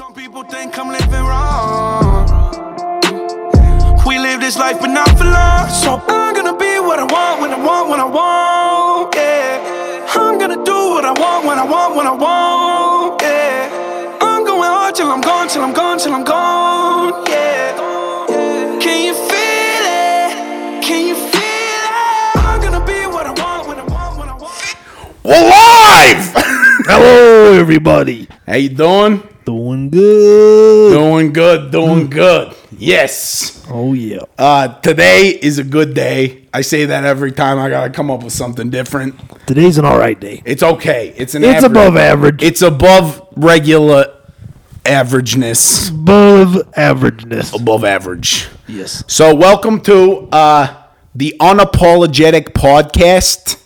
Some people think I'm living wrong. We live this life, but not for long. So I'm gonna be what I want, when I want, when I want. Yeah. I'm gonna do what I want, when I want, when I want. Yeah. I'm going hard till I'm gone, till I'm gone, till I'm gone. Yeah. Can you feel it? Can you feel it? I'm gonna be what I want, when I want, when I want. We're live. Hello, everybody. How you doing? Doing good. Doing good. Doing good. Yes. Oh yeah. Uh, today is a good day. I say that every time. I gotta come up with something different. Today's an all right day. It's okay. It's an. It's above average. It's above regular averageness. above averageness. Above average. Yes. So welcome to uh, the unapologetic podcast.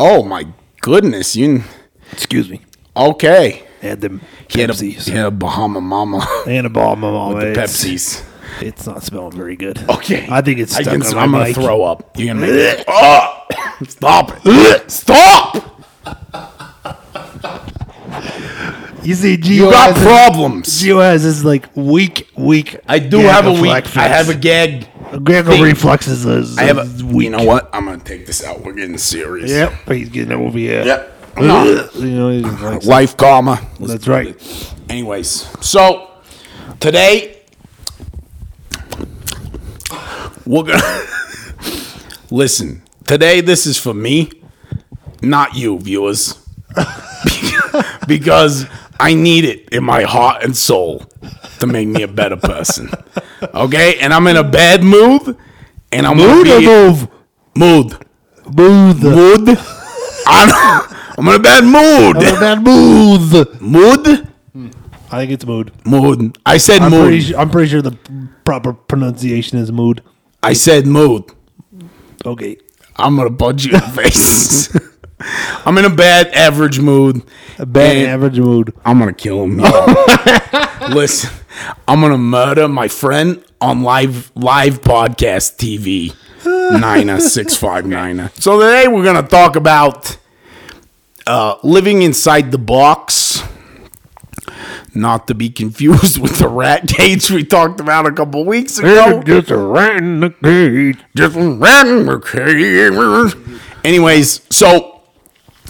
Oh my goodness! You Excuse me. Okay? Them He had a, Pepsis. he had a Bahama Mama And a ball, my mama. with the It's- Pepsis. It's not smelling very good. Okay. I think it's I stuck can, on I'm gonna mic. throw up. You're gonna make it. Oh, stop it! Stop! You see, Gio You got has, problems. Gio has this like weak, weak. I do have a weak. I have a gag. gag thing. reflexes. Is, I have a. You know what? I'm gonna take this out. We're getting serious. Yep. He's getting over here. Yep. I'm not. You know, he's like, Life karma. that's right. Anyways, so today we're gonna listen. Today, this is for me, not you, viewers, because I need it in my heart and soul to make me a better person. Okay, and I'm in a bad mood, and I'm Mood gonna or be move? mood Booth. mood. I'm, I'm in a bad mood. Bad mood. Mood. Hmm. I think it's mood. Mood. I said I'm mood. pretty, su- I'm pretty sure the proper pronunciation is mood. I said mood. Okay. I'm gonna punch you in the face. I'm in a bad average mood. A bad And average mood. I'm gonna kill him. Listen, I'm gonna murder my friend on live live podcast TV. Nina oh six five nine. Oh. So today we're gonna talk about uh, living inside the box. Not to be confused with the rat cage we talked about a couple weeks ago. Just a rat in the cage. Just a rat in the cage. Anyways, so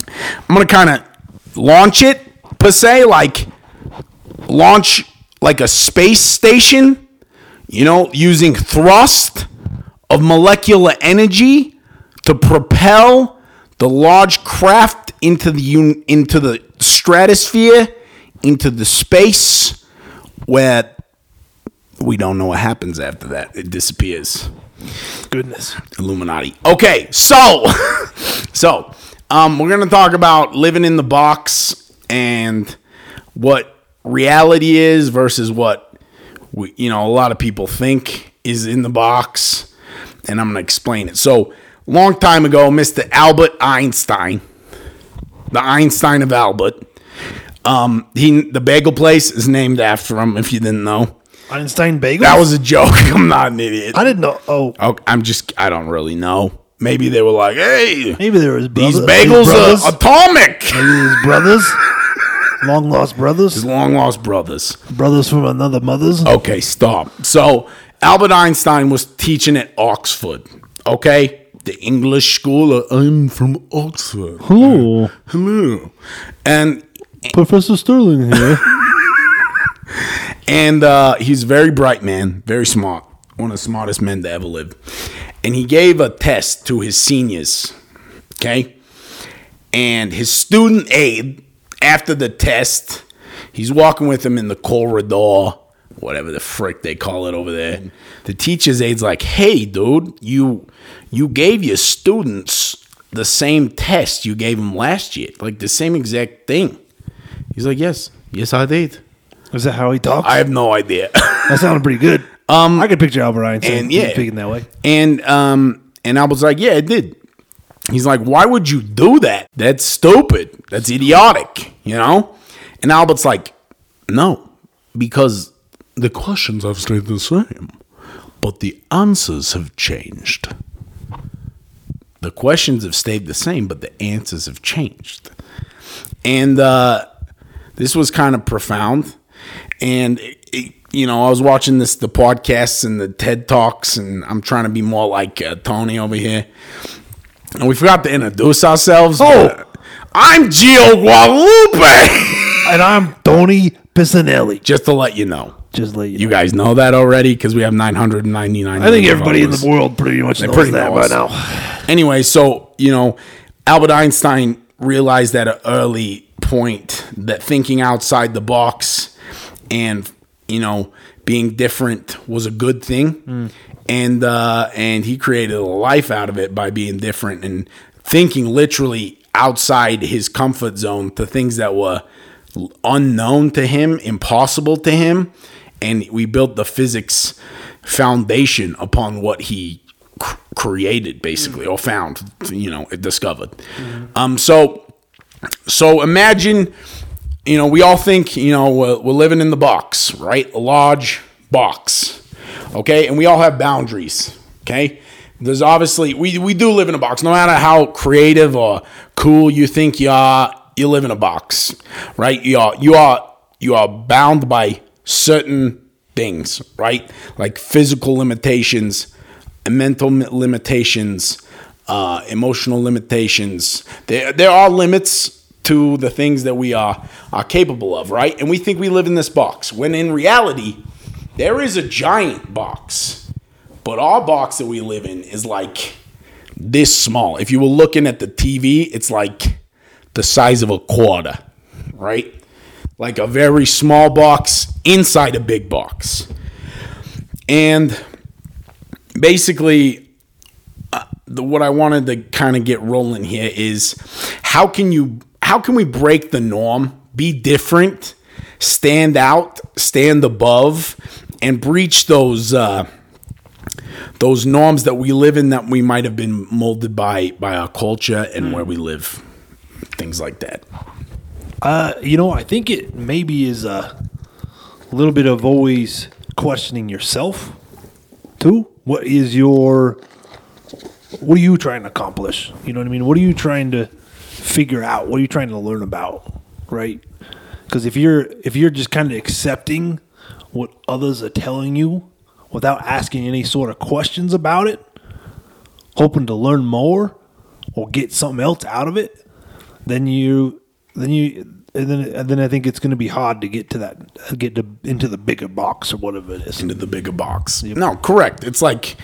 I'm gonna kind of launch it per se, like launch like a space station. You know, using thrust of molecular energy to propel the large craft into the un- into the stratosphere, into the space where we don't know what happens after that. It disappears. Goodness. Illuminati. Okay, so so um, we're gonna talk about living in the box and what reality is versus what we, you know a lot of people think is in the box, and I'm gonna explain it. So long time ago, Mr. Albert Einstein, the Einstein of Albert, um, he the bagel place is named after him. If you didn't know, Einstein bagel? that was a joke. I'm not an idiot. I didn't know. Oh, Oh, I'm just, I don't really know. Maybe they were like, hey, maybe there was these brothers. bagels brothers. are atomic. Maybe his brothers. Long lost brothers. his Long lost brothers. Brothers from another mother's. Okay, stop. So, Albert Einstein was teaching at Oxford, okay? The English school. of- I'm from Oxford. Hello. Hello. And Professor Sterling here. And uh, he's a very bright man, very smart, one of the smartest men to ever live. And he gave a test to his seniors, okay? And his student aide, after the test, he's walking with him in the corridor, whatever the frick they call it over there. The teacher's aide's like, "Hey, dude, you you gave your students the same test you gave them last year, like the same exact thing." He's like, "Yes, yes, I did." Is that how he talks? I have no idea. that sounded pretty good. Um, I could picture Albert Einstein and yeah. speaking that way. And um and Albert's like, yeah, it did. He's like, why would you do that? That's stupid. That's idiotic, you know? And Albert's like, no, because the questions have stayed the same, but the answers have changed. The questions have stayed the same, but the answers have changed. And uh, this was kind of profound, and it, it- you know, I was watching this the podcasts and the TED talks, and I'm trying to be more like uh, Tony over here. And we forgot to introduce ourselves. Oh. I'm Gio Guadalupe. And I'm Tony Pisanelli. Just to let you know, Just let you, you know. guys know that already because we have 999. I think everybody in the world pretty much knows pretty that know by now. anyway, so you know, Albert Einstein realized at an early point that thinking outside the box and you know being different was a good thing, and uh, and he created a life out of it by being different and thinking literally outside his comfort zone to things that were unknown to him, impossible to him, and we built the physics foundation upon what he cr- created basically or found you know discovered. Um so so imagine you know we all think you know we're, we're living in the box right? A large box okay? And we all have boundaries okay? There's obviously we, we do live in a box no matter how creative or cool you think you are you live in a box right you are you are you are bound by certain things right like physical limitations mental limitations, uh, emotional limitations. There, there are limits to the things that we are are capable of, right? And we think we live in this box, when in reality, there is a giant box. But our box that we live in is like this small. If you were looking at the TV, it's like the size of a quarter, right? Like a very small box inside a big box. And basically uh, the, what I wanted to kind of get rolling here is how can you how can we break the norm, be different, stand out, stand above, and breach those uh, those norms that we live in that we might have been molded by by our culture and where we live, things like that. Uh, you know, I think it maybe is a little bit of always questioning yourself too. What is your what are you trying to accomplish? You know what I mean? What are you trying to figure out? What are you trying to learn about? Right? Because if you're if you're just kind of accepting what others are telling you without asking any sort of questions about it, hoping to learn more or get something else out of it, then you then you and then and then I think it's going to be hard to get to that get to, into the bigger box or whatever it is. into the bigger box. No, correct. It's like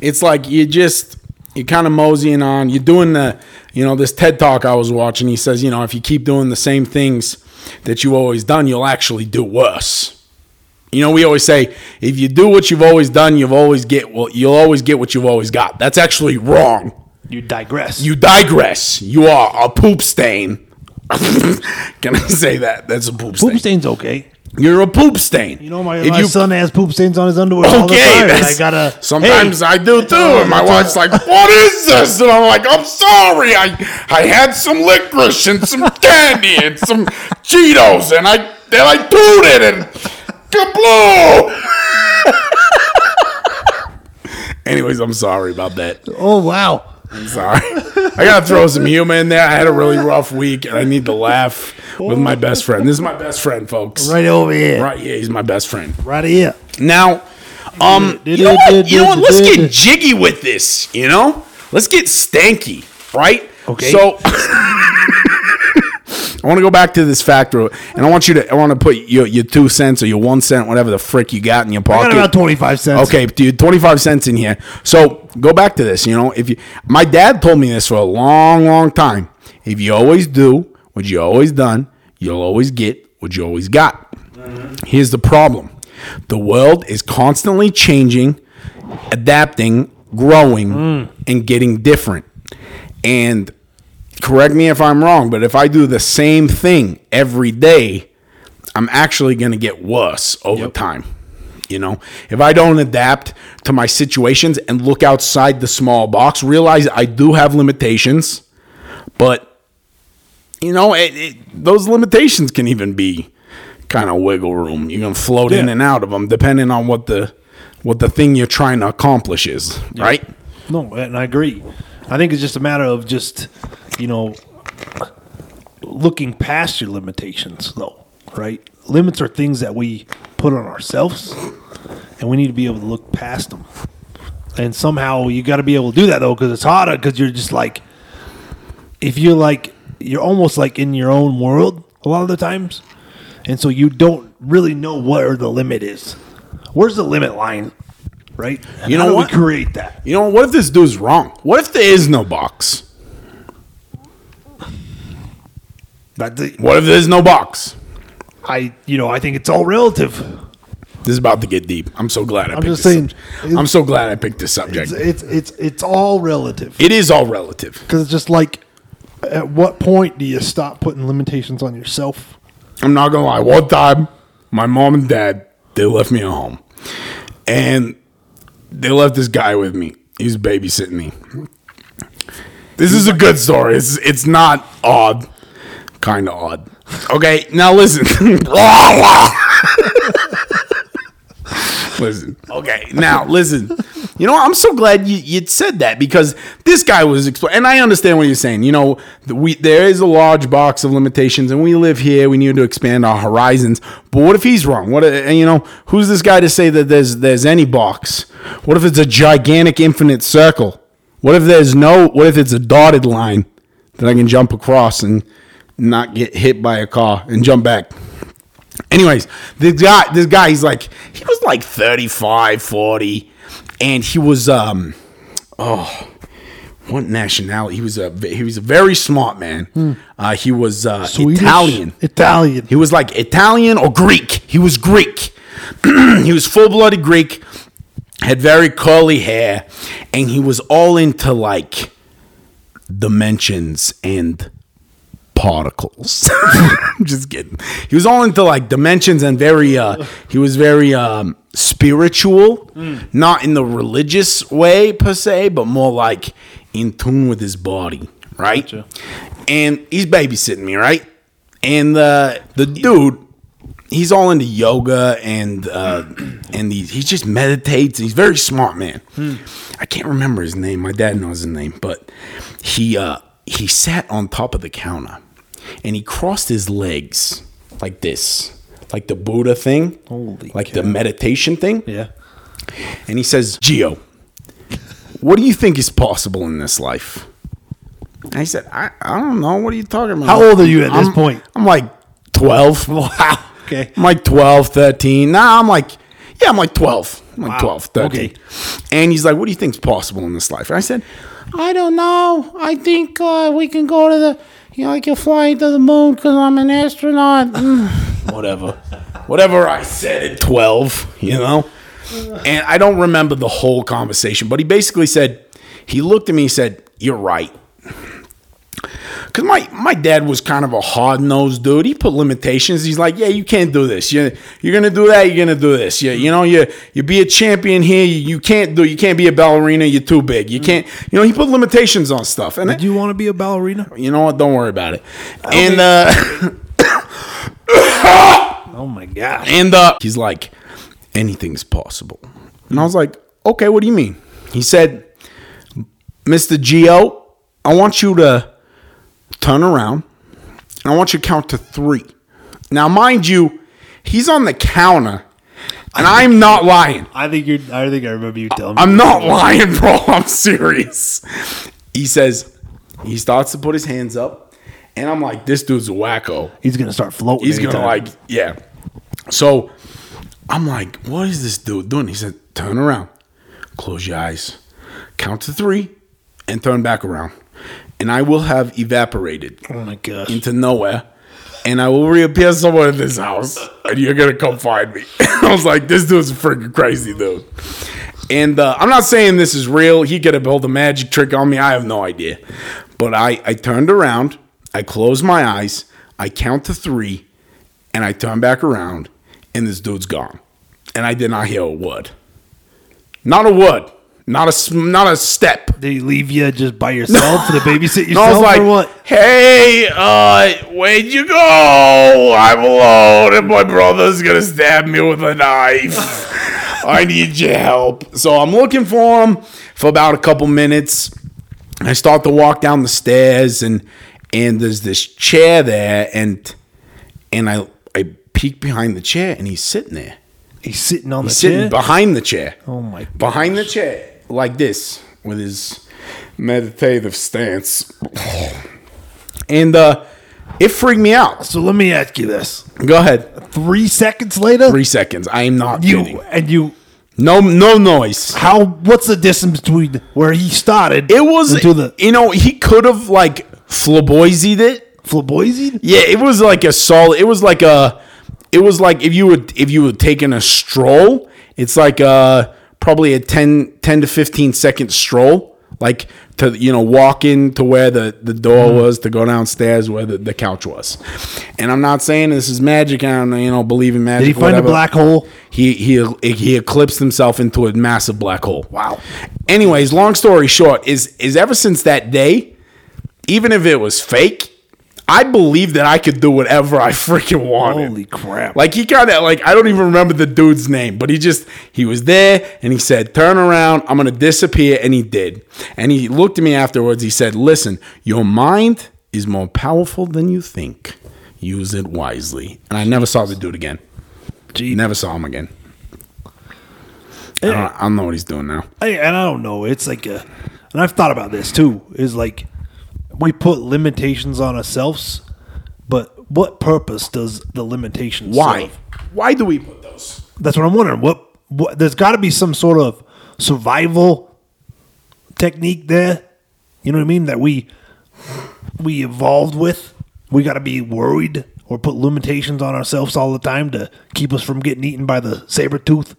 it's like you just you're kind of moseying on. You're doing the you know this TED talk I was watching. He says you know if you keep doing the same things that you always done, you'll actually do worse. You know, we always say if you do what you've always done, you've always get well, you'll always get what you've always got. That's actually wrong. You digress. You digress. You are a poop stain. Can I say that? That's a poop stain. poop stains okay. You're a poop stain. You know my, If my you son has poop stains on his underwear all the Okay, time. I gotta Sometimes hey, I do too, and my wife's like, "What is this?" And I'm like, "I'm sorry. I I had some licorice and some candy and some Cheetos, and I then I tooted and kabloo." Anyways, I'm sorry about that. Oh wow. I'm sorry. I gotta throw some humor in there. I had a really rough week, and I need to laugh with my best friend. This is my best friend, folks. Right over here. Right here, he's my best friend. Right here. Now, um, you know what? You know what? Let's get jiggy with this. You know, let's get stanky, right? Okay. So, I want to go back to this factor, and I want you to. I want to put your your two cents or your one cent, whatever the frick you got in your I pocket. got about twenty five cents. Okay, dude, 25 cents in here. So go back to this. You know, if you, my dad told me this for a long, long time. If you always do what you always done, you'll always get what you always got. Mm-hmm. Here's the problem the world is constantly changing, adapting, growing, mm. and getting different. And correct me if I'm wrong, but if I do the same thing every day, I'm actually going to get worse over time. You know, if I don't adapt to my situations and look outside the small box, realize I do have limitations, but you know, it, it, those limitations can even be kind of wiggle room. You can float in and out of them depending on what the what the thing you're trying to accomplish is, right? No, and I agree. I think it's just a matter of just, you know, looking past your limitations, though. right? Limits are things that we put on ourselves, and we need to be able to look past them. And somehow you got to be able to do that though, because it's harder. Because you're just like, if you're like, you're almost like in your own world a lot of the times, and so you don't really know where the limit is. Where's the limit line, right? You how know what? We create that. You know, what if this dude's wrong? What if there is no box? But the, What if there's no box? I, you know, I think it's all relative. This is about to get deep. I'm so glad I I'm picked just this saying, subject. I'm so glad I picked this subject. It's it's it's, it's all relative. It is all relative. Because it's just like, at what point do you stop putting limitations on yourself? I'm not gonna lie. One time, my mom and dad they left me at home, and they left this guy with me. He's babysitting me. This is a good story. It's it's not odd, kind of odd. Okay, now listen. listen. Okay, now listen. You know, I'm so glad you, you said that because this guy was explaining, and I understand what you're saying. You know, the, we there is a large box of limitations, and we live here. We need to expand our horizons. But what if he's wrong? What uh, you know? Who's this guy to say that there's there's any box? What if it's a gigantic infinite circle? What if there's no? What if it's a dotted line that I can jump across and not get hit by a car and jump back? Anyways, this guy, this guy, he's like, he was like 35, 40, and he was, um, oh, what nationality? He was a, he was a very smart man. Uh, he was uh? Italian. Italian. He was like Italian or Greek. He was Greek. he was full blooded Greek, had very curly hair, and he was all into like dimensions and particles. I'm just kidding. He was all into like dimensions and very uh he was very um spiritual, not in the religious way per se, but more like in tune with his body, right? And he's babysitting me, right? And uh the dude he's all into yoga and uh and he, he just meditates. He's a very smart man. I can't remember his name. My dad knows his name. But he uh he sat on top of the counter and he crossed his legs like this like the buddha thing Holy like cow. the meditation thing yeah. and he says geo what do you think is possible in this life and i said i, I don't know what are you talking about How old are you at this I'm- point? i'm like 12 Wow. Okay. I'm like 12, 13. Nah, I'm like, yeah, I'm like 12. I'm like Wow. 12, 13. Okay. And he's like, what do you think's possible in this life? And I said, I don't know. I think uh, we can go to the, you know, I can fly to the moon because I'm an astronaut. Whatever. Whatever I said at 12, you know? And I don't remember the whole conversation, but he basically said, he looked at me and said, you're right. Cause my, my dad was kind of a hard nosed dude. He put limitations. He's like, yeah, you can't do this. You you're gonna do that. You're gonna do this. You, you know, you you be a champion here. You, you can't do. You can't be a ballerina. You're too big. You can't. You know, he put limitations on stuff. And Did you want to be a ballerina? you know what? Don't worry about it. And uh, Oh my god. and uh, he's like, anything's possible. And I was like, okay, what do you mean? He said, Mr. Geo, I want you to turn around and I want you to count to three. Now, mind you, he's on the counter and I'm not lying. I think you're. I think I remember you telling me. I'm not lying, bro. I'm serious. He says, he starts to put his hands up and I'm like, this dude's a wacko. He's gonna start floating. He's gonna anytime. like, yeah. So I'm like, what is this dude doing? He said, turn around, close your eyes, count to three, and turn back around. And I will have evaporated Oh my gosh. into nowhere. And I will reappear somewhere in this house, and you're gonna come find me. I was like, "This dude's a freaking crazy dude." And uh, I'm not saying this is real. He could have pulled a magic trick on me. I have no idea. But I, I turned around, I closed my eyes, I count to three, and I turn back around, and this dude's gone. And I did not hear a word. Not a word. Not a not a step. Did he leave you just by yourself to the babysit No, I yourself was like, or what? "Hey, uh, where'd you go? I'm alone, and my brother's gonna stab me with a knife. I need your help." So I'm looking for him for about a couple minutes. I start to walk down the stairs, and and there's this chair there, and and I I peek behind the chair, and he's sitting there. He's sitting on He's the sitting chair. behind the chair. Oh my Behind the chair, like this, with his meditative stance. And uh, it freaked me out. So let me ask you this: Go ahead. three seconds later, Three seconds. I am not you kidding. and you. No, no noise. How? What's the distance between where he started? It was, into the you know, he could have like flamboysied it. flamboyant. Yeah, it was like a solid. It was like a. It was like if you would if you were taking a stroll. It's like uh probably a 10, 10 to fifteen second stroll, like to you know walk in to where the the door Mm-hmm. was to go downstairs where the, the couch was. And I'm not saying this is magic. I don't you know believe in magic. Did he find whatever. a black hole? He he he eclipsed himself into a massive black hole. Wow. Anyways, long story short is is ever since that day, even if it was fake, I believed that I could do whatever I freaking wanted. Holy crap! Like he kind of like I don't even remember the dude's name, but he just he was there and he said, "Turn around, I'm gonna disappear," and he did. And he looked at me afterwards. He said, "Listen, your mind is more powerful than you think. Use it wisely." And I never saw the dude again. Gee. Never saw him again. I, don't, I don't know what he's doing now. I, and I don't know. It's like a, and I've thought about this too. Is like we put limitations on ourselves, but what purpose does the limitations serve? Why? serve? Why do we put those? That's what I'm wondering. What? What? There's got to be some sort of survival technique there. You know what I mean? That we we evolved with. We got to be worried or put limitations on ourselves all the time to keep us from getting eaten by the saber tooth.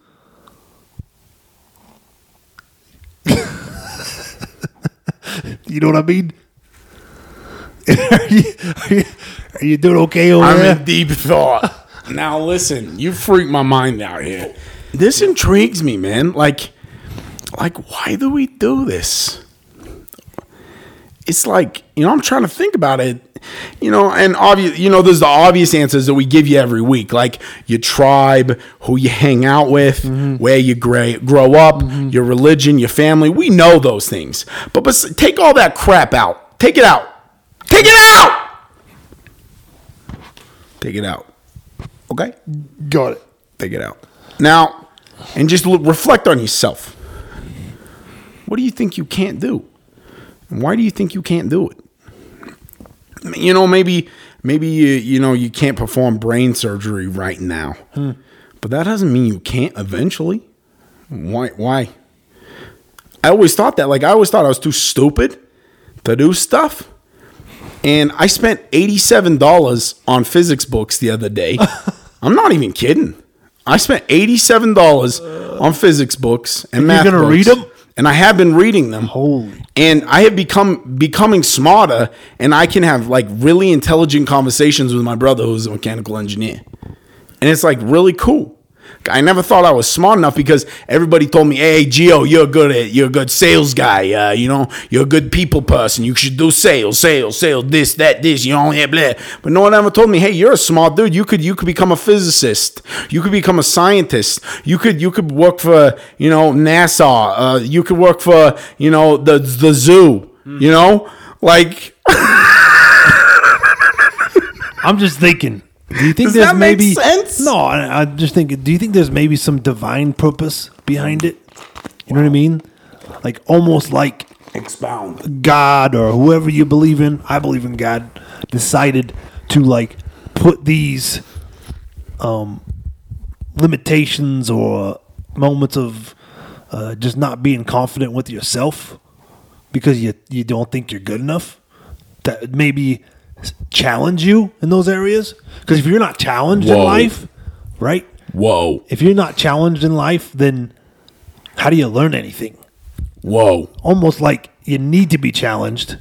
you know what I mean? Are, you, are, you, are you doing okay over there? I'm there? in deep thought. now listen, you freak my mind out here. This intrigues me, man. Like, like why do we do this? It's like you know, I'm trying to think about it. You know, and obvious, you know, there's the obvious answers that we give you every week, like your tribe, who you hang out with, mm-hmm. where you gra- grow up, mm-hmm. your religion, your family. We know those things, but but take all that crap out. Take it out. Take it out. Take it out. Okay? Got it. Take it out. Now, and just look, reflect on yourself. What do you think you can't do? And why do you think you can't do it? You know, maybe maybe you you know you can't perform brain surgery right now. Hmm. But that doesn't mean you can't eventually. Why why? I always thought that like I always thought I was too stupid to do stuff. And I spent $87 on physics books the other day. I'm not even kidding. I spent $87 on physics books and you're math gonna books. read 'em? And I have been reading them. Holy. And I have become becoming smarter and I can have like really intelligent conversations with my brother who's a mechanical engineer. And it's like really cool. I never thought I was smart enough because everybody told me, "Hey, Gio, you're good at you're a good sales guy. Uh, you know, you're a good people person. You should do sales, sales, sales. This, that, this. You know, yeah, blah." But no one ever told me, "Hey, you're a smart dude. You could you could become a physicist. You could become a scientist. You could you could work for you know NASA. Uh, you could work for you know the the zoo. You know, like." I'm just thinking. Do you think Does there's that make maybe sense? No, I, I'm just thinking. Do you think there's maybe some divine purpose behind it? You know what I mean? Like almost like Expound. God or whoever you believe in. I believe in God. Decided to like put these um limitations or moments of uh, just not being confident with yourself because you you don't think you're good enough that maybe challenge you in those areas because if you're not challenged in life right Whoa, if you're not challenged in life then how do you learn anything whoa. almost like you need to be challenged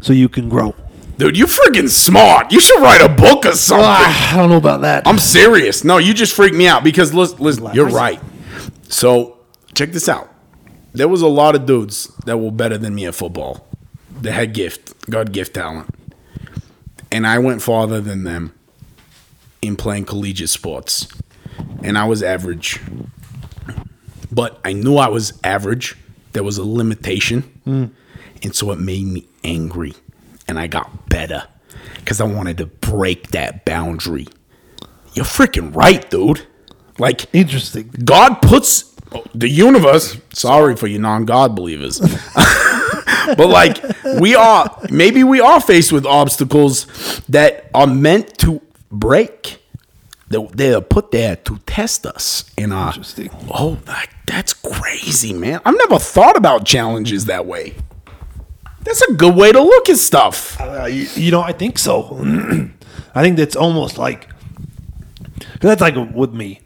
so you can grow Dude, you freaking smart. You should write a book or something. Ah, I don't know about that. I'm serious. No, you just freaked me out because listen, listen you're right. So check this out. There was a lot of dudes that were better than me at football. They had gift, God gift talent. And I went farther than them in playing collegiate sports. And I was average. But I knew I was average. There was a limitation. Hmm. And so it made me angry. And I got better because I wanted to break that boundary. you're freaking right, dude. Like Interesting. God puts the universe. Sorry for you non-God believers, but like we are, maybe we are faced with obstacles that are meant to break. They they are put there to test us in our. Interesting. Oh, that, that's crazy, man! I've never thought about challenges that way. That's a good way to look at stuff. Uh, you, you know, I think so. I think that's almost like that's like with me.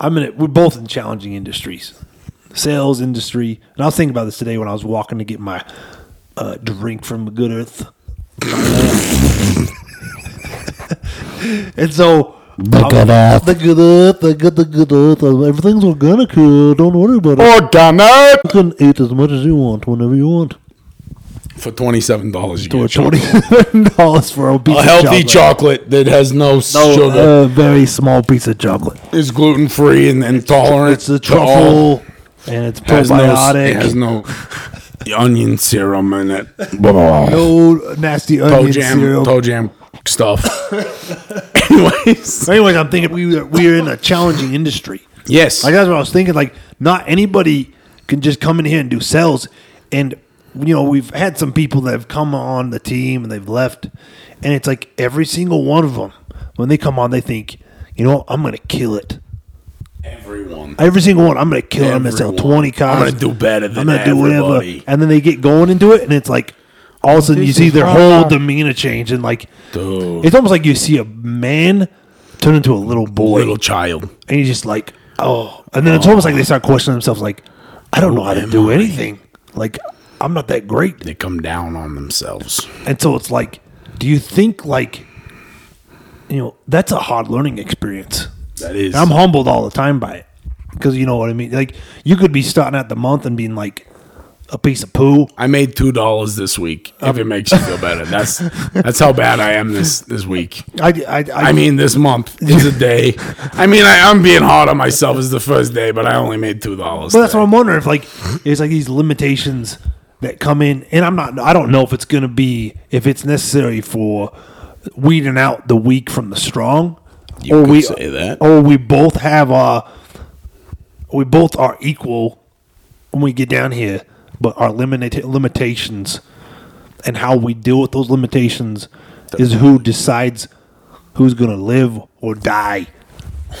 I'm in. A, we're both in challenging industries, sales industry. And I was thinking about this today when I was walking to get my uh, drink from Good Earth. and so. The good earth. The good earth. The good, the good earth. Everything's organic here. Don't worry about it. Organic You can eat as much as you want whenever you want. for twenty-seven dollars. You For get twenty-seven dollars for a piece a of healthy chocolate. chocolate that has no, No, sugar, a very small piece of chocolate. It's gluten free and, and tolerant. It's the to all. truffle, and it's Has no, probiotic. it has no onion serum in it. no nasty toe onion jam, syrup. toe jam stuff. Anyways, Anyways, I'm thinking we we're in a challenging industry. yes, Like that's what I was thinking. Like not anybody can just come in here and do sales. And you know we've had some people that have come on the team and they've left, and it's like every single one of them when they come on they think, you know, I'm gonna kill it. Everyone. Every single one, I'm gonna kill. it. I'm gonna sell twenty cars. I'm gonna do better than I'm gonna do whatever. everybody. And then they get going into it, and it's like all of a sudden you see their whole demeanor change, and like Dude. it's almost like you see a man turn into a little boy, Little child. and he's just like, oh. And then it's almost like they start questioning themselves, like, I don't know how to am do I? anything. Like I'm not that great. They come down on themselves. And so it's like, do you think like, you know, that's a hard learning experience. That is. I'm humbled all the time by it because you know what I mean. Like you could be starting at the month and being like a piece of poo. I made two dollars this week. If it makes you feel better, that's that's how bad I am this this week. I, I, I, I mean, this month is a day. I mean, I, I'm being hard on myself. It's the first day, but I only made two dollars. but that's what I'm wondering if like it's like these limitations that come in, and I'm not. I don't know if it's going to be if it's necessary for weeding out the weak from the strong, You could say that. or we both have uh we both are equal when we get down here, but our limita- limitations and how we deal with those limitations is who decides who's going to live or die,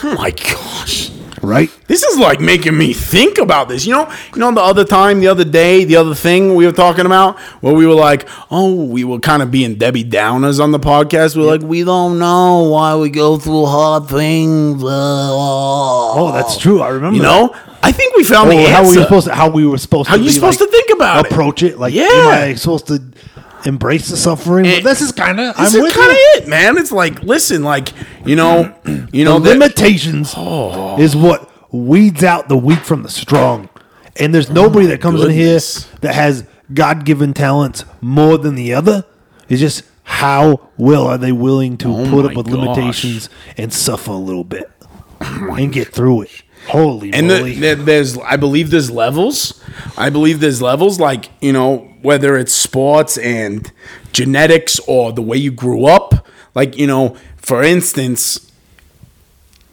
Oh my gosh. Right? This is like making me think about this. You know, you know the other time, the other day, the other thing we were talking about, where we were like, oh, we were kind of being Debbie Downers on the podcast. We are like, we don't know why we go through hard things. Oh, Oh, that's true. I remember. You know, I think we found that. the Oh, how we were supposed to how we were supposed to How to you supposed like, to think about it? approach it like Yeah. am I supposed to embrace the suffering? But this is kind of I'm with kind of it, man. It's like, listen, like, you know, you know, the limitations Oh. is what weeds out the weak from the strong. And there's nobody oh that comes in here that has God given talents more than the other. It's just how well are they willing to Oh put up with gosh. Oh limitations and suffer a little bit oh and get through it. Holy and moly. the, the, there's i believe there's levels. I believe there's levels like you know whether it's sports and genetics or the way you grew up. Like you know for instance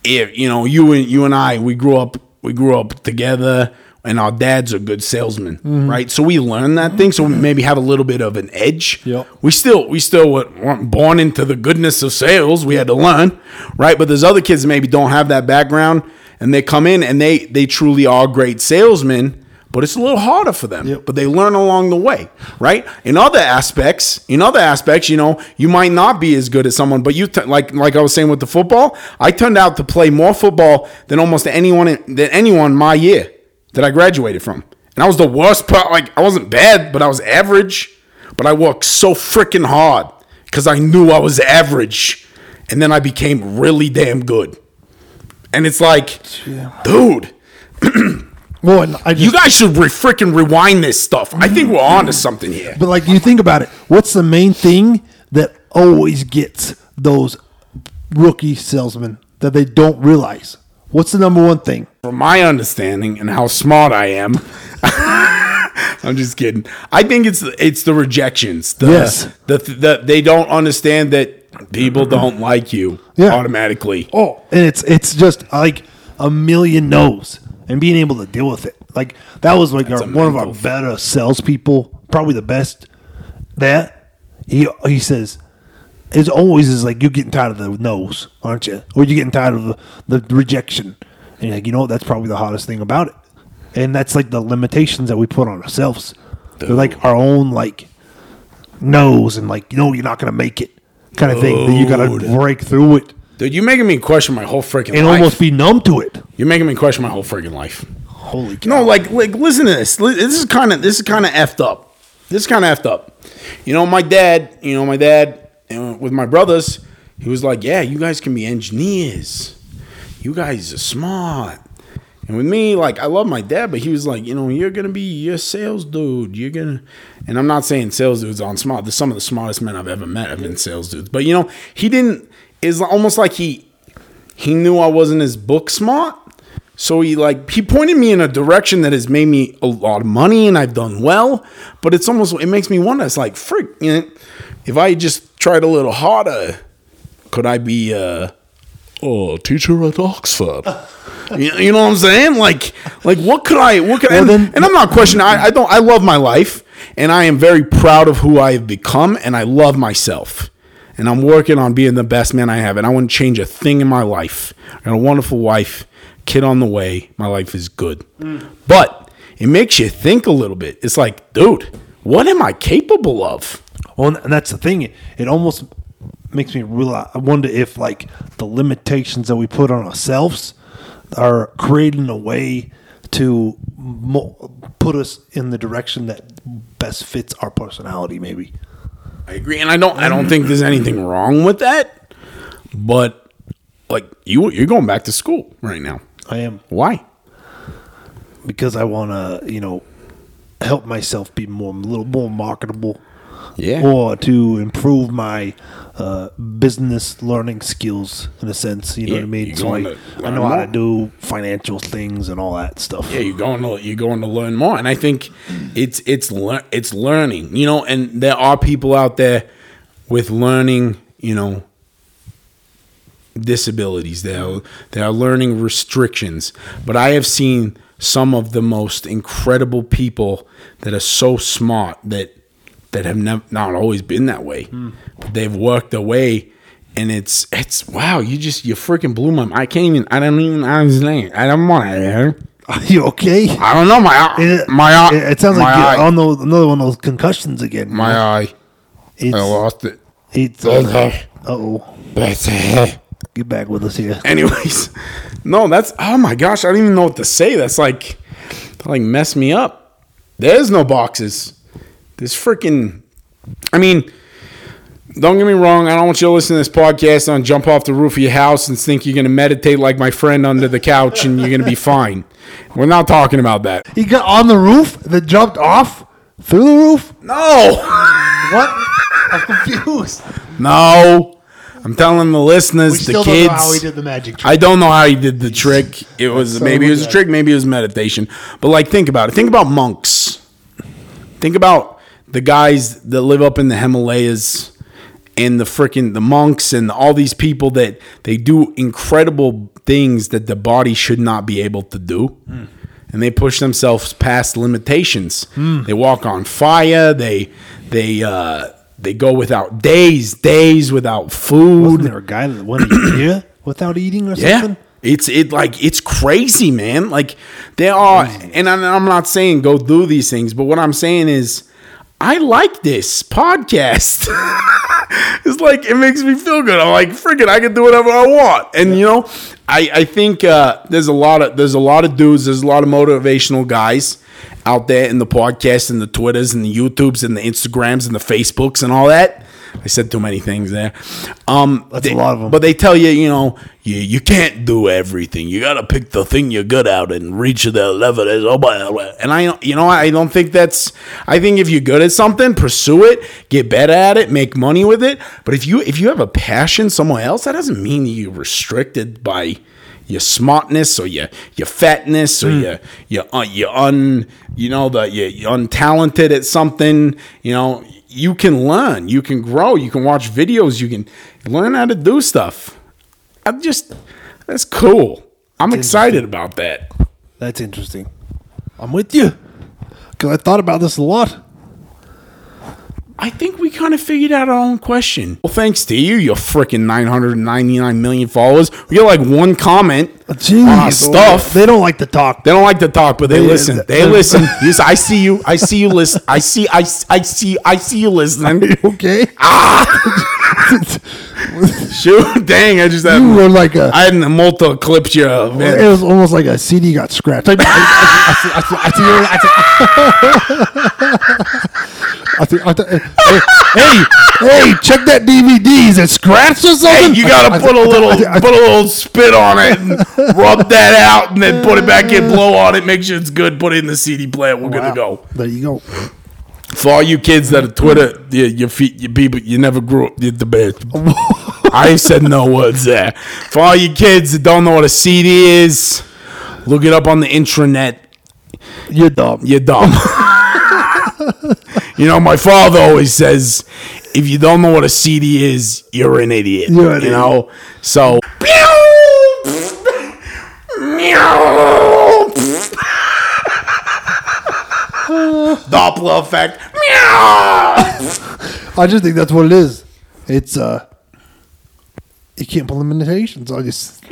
if you know you and you and i we grew up we grew up together and our dads are good salesmen mm-hmm. right? So we learn that thing. So we mm-hmm. maybe have a little bit of an edge. Yep. we still we still weren't born into the goodness of sales. We had to learn right? But there's other kids that maybe don't have that background and they come in and they they truly are great salesmen but it's a little harder for them. Yep. but they learn along the way right? In other aspects in other aspects you know you might not be as good as someone but you t- like like i was saying with the football i turned out to play more football than almost anyone in, than anyone my year that i graduated from. And i was the worst part like i wasn't bad but i was average. But i worked so freaking hard because i knew i was average. And then i became really damn good and it's like dude well, just, you guys should re- freaking rewind this stuff. I think we're on to mm. something here. but like you think about it, what's the main thing that always gets those rookie salesmen that they don't realize? What's the number one thing? From my understanding and how smart I am, I'm just kidding. I think it's it's the rejections. The, Yes. the, the they don't understand that People don't like you Yeah. automatically. Oh, and it's it's just like a million no's and being able to deal with it. Like that was like our, one of our better salespeople, probably the best. That he he says, it's always is like you're getting tired of the no's, aren't you? Or you're getting tired of the, the rejection. And you're like, you know, that's probably the hottest thing about it. And that's like the limitations that we put on ourselves. They're like our own like no's and like, you know, you're not gonna make it kind of thing. That you gotta break through it Dude, you're making me question my whole freaking and life. almost be numb to it. you're making me question my whole freaking life. Holy cow. No, like like listen to this. Li- This is kind of this is kind of effed up. This is kind of effed up. You know, my dad. You know, my dad uh, with my brothers. He was like, "Yeah, you guys can be engineers. You guys are smart." And with me, like I love my dad, but he was like, you know, you're gonna be you're a sales dude. You're gonna, and I'm not saying sales dudes aren't smart. There's some of the smartest men I've ever met have been sales dudes. But you know, he didn't. Is almost like he he knew I wasn't as book smart. So he like he pointed me in a direction that has made me a lot of money and I've done well, but it's almost it makes me wonder. It's like freak, you know, if I just tried a little harder, could I be uh oh teacher at Oxford? you, you know what I'm saying? Like like what could I what could I, Well, and, then- and I'm not questioning. I, I don't. I love my life, and I am very proud of who I have become, and I love myself. And I'm working on being the best man I have, and I wouldn't change a thing in my life. I got a wonderful wife, kid on the way. My life is good, mm. but it makes you think a little bit. It's like, dude, what am I capable of? Well, and that's the thing. It, it almost makes me realize. I wonder if like the limitations that we put on ourselves are creating a way to mo- put us in the direction that best fits our personality. Maybe. I agree, and I don't. I don't think there's anything wrong with that. But like you, you're going back to school right now. I am Why? because I want to, you know, help myself be more a little more marketable. Yeah. Or to improve my uh, business learning skills in a sense, you know Yeah, what I mean. you're So I, going to I learn know how to more. do financial things and all that stuff. yeah, you're going to you're going to learn more, and I think it's it's lear- it's learning, you know. And there are people out there with learning, you know, disabilities. There are, there are learning restrictions, but I have seen some of the most incredible people that are so smart that that have nev- not always been that way, but they've worked their way. And it's it's wow! You just you freaking blew my. I can't even. I don't even understand. I don't want to. Are you okay? I don't know my It, my eye. it, it sounds like you're on those, another one of those concussions again. my eye. it's, I lost it. it's uh oh. Get back with us here. Anyways, no, that's oh my gosh, I don't even know what to say. That's like like messed me up. There's no boxes. There's freaking I mean, don't get me wrong, I don't want you to listen to this podcast and jump off the roof of your house and think you're gonna meditate like my friend under the couch and you're gonna be fine. We're not talking about that. He got on the roof, then jumped off through the roof. No! What? I'm confused. No. I'm telling the listeners, We the still kids. don't know how he did the magic trick. I don't know how he did the trick. It was so maybe it was a trick, maybe it was meditation. But like think about it. Think about monks. Think about the guys that live up in the Himalayas and the freaking the monks and all these people that they do incredible things that the body should not be able to do. And they push themselves past limitations. They walk on fire, they they uh they go without days, days without food. Wasn't there a guy that went a year without eating or Yeah. something? It's it like it's crazy, man. Like there are, and I'm not saying go do these things, but what I'm saying is, I like this podcast. it's like it makes me feel good. I'm like, freaking, I can do whatever I want, and you know, I I think uh, there's a lot of there's a lot of dudes, there's a lot of motivational guys out there in the podcast and the Twitters and the YouTubes and the Instagrams and the Facebooks and all that. I said too many things there. Um, That's a they- lot of 'em. But they tell you, you know, you, you can't do everything. You got to pick the thing you're good at and reach the level. is- oh, blah, blah. And I, you know, I don't think that's. I think if you're good at something, pursue it, get better at it, make money with it. But if you if you have a passion somewhere else, that doesn't mean you're restricted by your smartness or your your fatness or your your uh, your un you know the you're, you're untalented at something. You know you can learn, you can grow, you can watch videos, you can learn how to do stuff. I'm just that's cool. I'm excited about that. That's interesting. I'm with you. Because I thought about this a lot. I think we kind of figured out our own question. Well, thanks to you, you freaking 999 million followers. We get like one comment Jeez, on stuff. They don't like to talk. They don't like to talk, but they They- listen. They they- listen. Yes, I see you. I see you listen. I see. I, I see. I see you listening. okay? Ah. Shoot, dang! I just had. you were like a. I had a multi eclipse you, it man. was almost like a CD got scratched. I, I, I, I, see- I, see- I, see- I, see- I, see- hey, hey, hey, check that DVD. Is it scratched or something? Hey, you gotta I- put a little, I- put a little spit on it, and rub that out, and then put it back in, blow on it, make sure it's good. Put it in the CD player. We're Wow. gonna go. There you go. For all you kids that are Twitter, your, your feet, your people, you never grew up. You're the best. I ain't said no words there. For all you kids that don't know what a CD is, look it up on the intranet. You're dumb. You're dumb. you know, my father always says, if you don't know what a CD is, you're an idiot. You're an you know? So. Doppler effect. I just think that's what it is. It's uh, you can't put limitations I just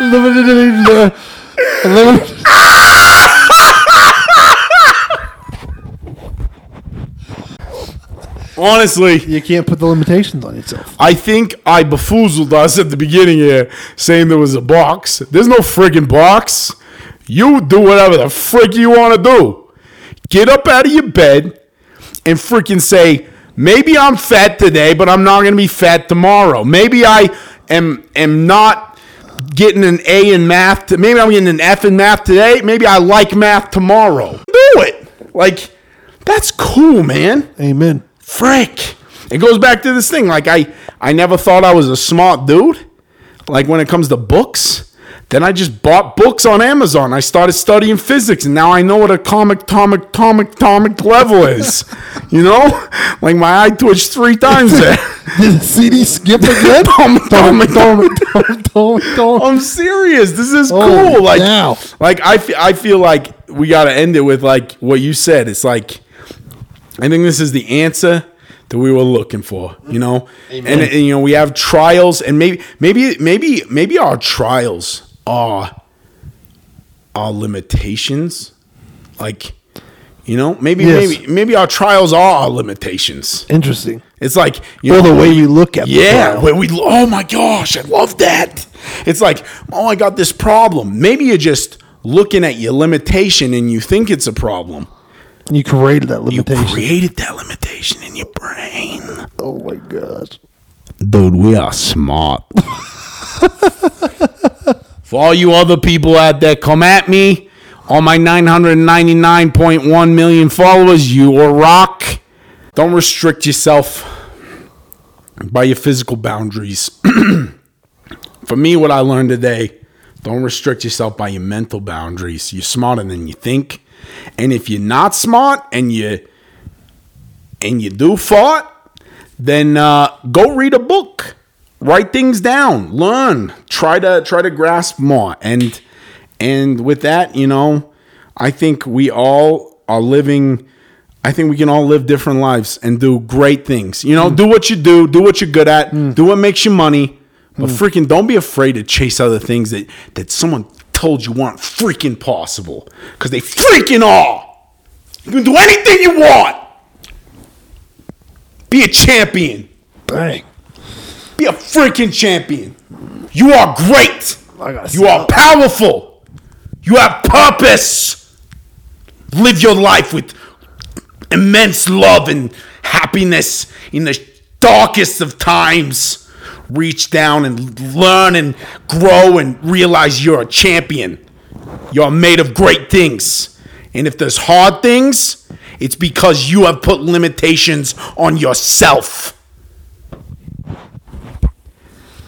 limited. Honestly, You can't put the limitations on yourself. I think I befoozled us at the beginning here saying there was a box. There's no friggin' box. You do whatever the frick you want to do. Get up out of your bed and freaking say, maybe I'm fat today, but I'm not going to be fat tomorrow. Maybe I am am not getting an A in math. To, maybe I'm getting an F in math today. Maybe I like math tomorrow. Do it. Like, that's cool, man. Amen. Frick. It goes back to this thing. Like I, I never thought I was a smart dude. Like when it comes to books. Then I just bought books on Amazon. I started studying physics, and now I know what a comic, atomic, atomic, atomic level is. you know, like my eye twitched three times there. Did the CD skip again? Atomic, atomic, atomic. Don't, don't. I'm serious. This is Oh, cool. Like, now. like I, I feel like we got to end it with like what you said. It's like I think this is the answer that we were looking for. You know, and, and you know we have trials, and maybe maybe maybe maybe our trials are our limitations. Like, you know, maybe Yes. maybe maybe our trials are our limitations. Interesting. It's like you Or know, the way we look at yeah, where we oh my gosh, I love that. It's like, oh, I got this problem. Maybe you're just looking at your limitation and you think it's a problem. You created that limitation. You created that limitation in your brain. oh my gosh. Dude, we are smart. For all you other people out there, come at me. All my 999.1 million followers, you are rock. Don't restrict yourself by your physical boundaries. For me, what I learned today, don't restrict yourself by your mental boundaries. You're smarter than you think. And if you're not smart and you and you do fart, then uh, go read a book write things down. Learn. Try to try to grasp more. And and with that you know i think we all are living i think we can all live different lives and do great things. You know mm. do what you do do what you're good at mm. do what makes you money. But mm. freaking don't be afraid to chase other things that that someone told you weren't freaking possible. Because they freaking are. You can do anything you want. Be a champion. Bang. Be a freaking champion. You are great. You are stop. powerful. You have purpose. Live your life with immense love and happiness in the darkest of times. Reach down and learn and grow and realize you're a champion. You're made of great things. And if there's hard things, it's because you have put limitations on yourself.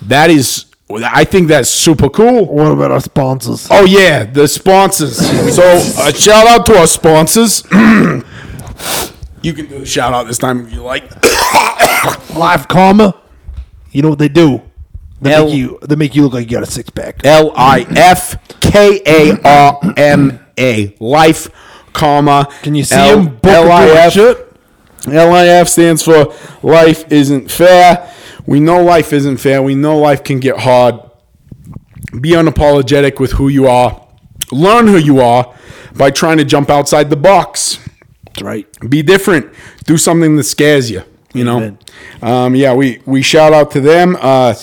That is I think that's super cool. What about our sponsors? Oh yeah, the sponsors. So a shout out to our sponsors. you can do the shout out this time if you like. Life Karma. You know what they do? They L- make you. They make you look like you got a six pack. L I F K A R M A. Life Karma. Can you see L- him? Book a LIF. shirt. LIF stands for Life Isn't Fair. We know life isn't fair. We know life can get hard. Be unapologetic with who you are. Learn who you are by trying to jump outside the box. That's right. Be different. Do something that scares you. You know. Um, yeah, we we shout out to them. Uh,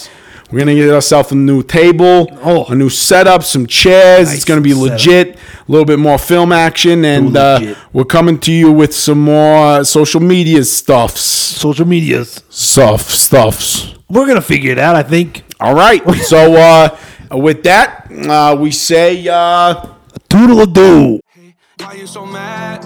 we're gonna get ourselves a new table, Oh. a new setup, some chairs. Nice it's gonna be setup. legit. A little bit more film action, and uh, we're coming to you with some more uh, social media stuffs, Social medias. stuff, stuffs. We're gonna figure it out. I think. All right. so uh, with that, uh, we say. Uh, Toodle a doo. Why you so mad?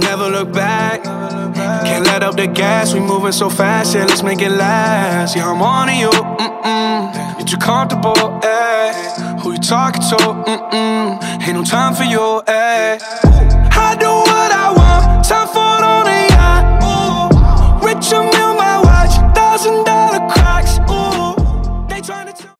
Never look back. Can't let up the gas. We moving so fast. Yeah, let's make it last. Yeah, I'm on to you. Mm-mm. You too comfortable. Eh. Who you talking to? Mm-mm. Ain't no time for you. Eh. I do what I want. Time for it on the yacht. Rich and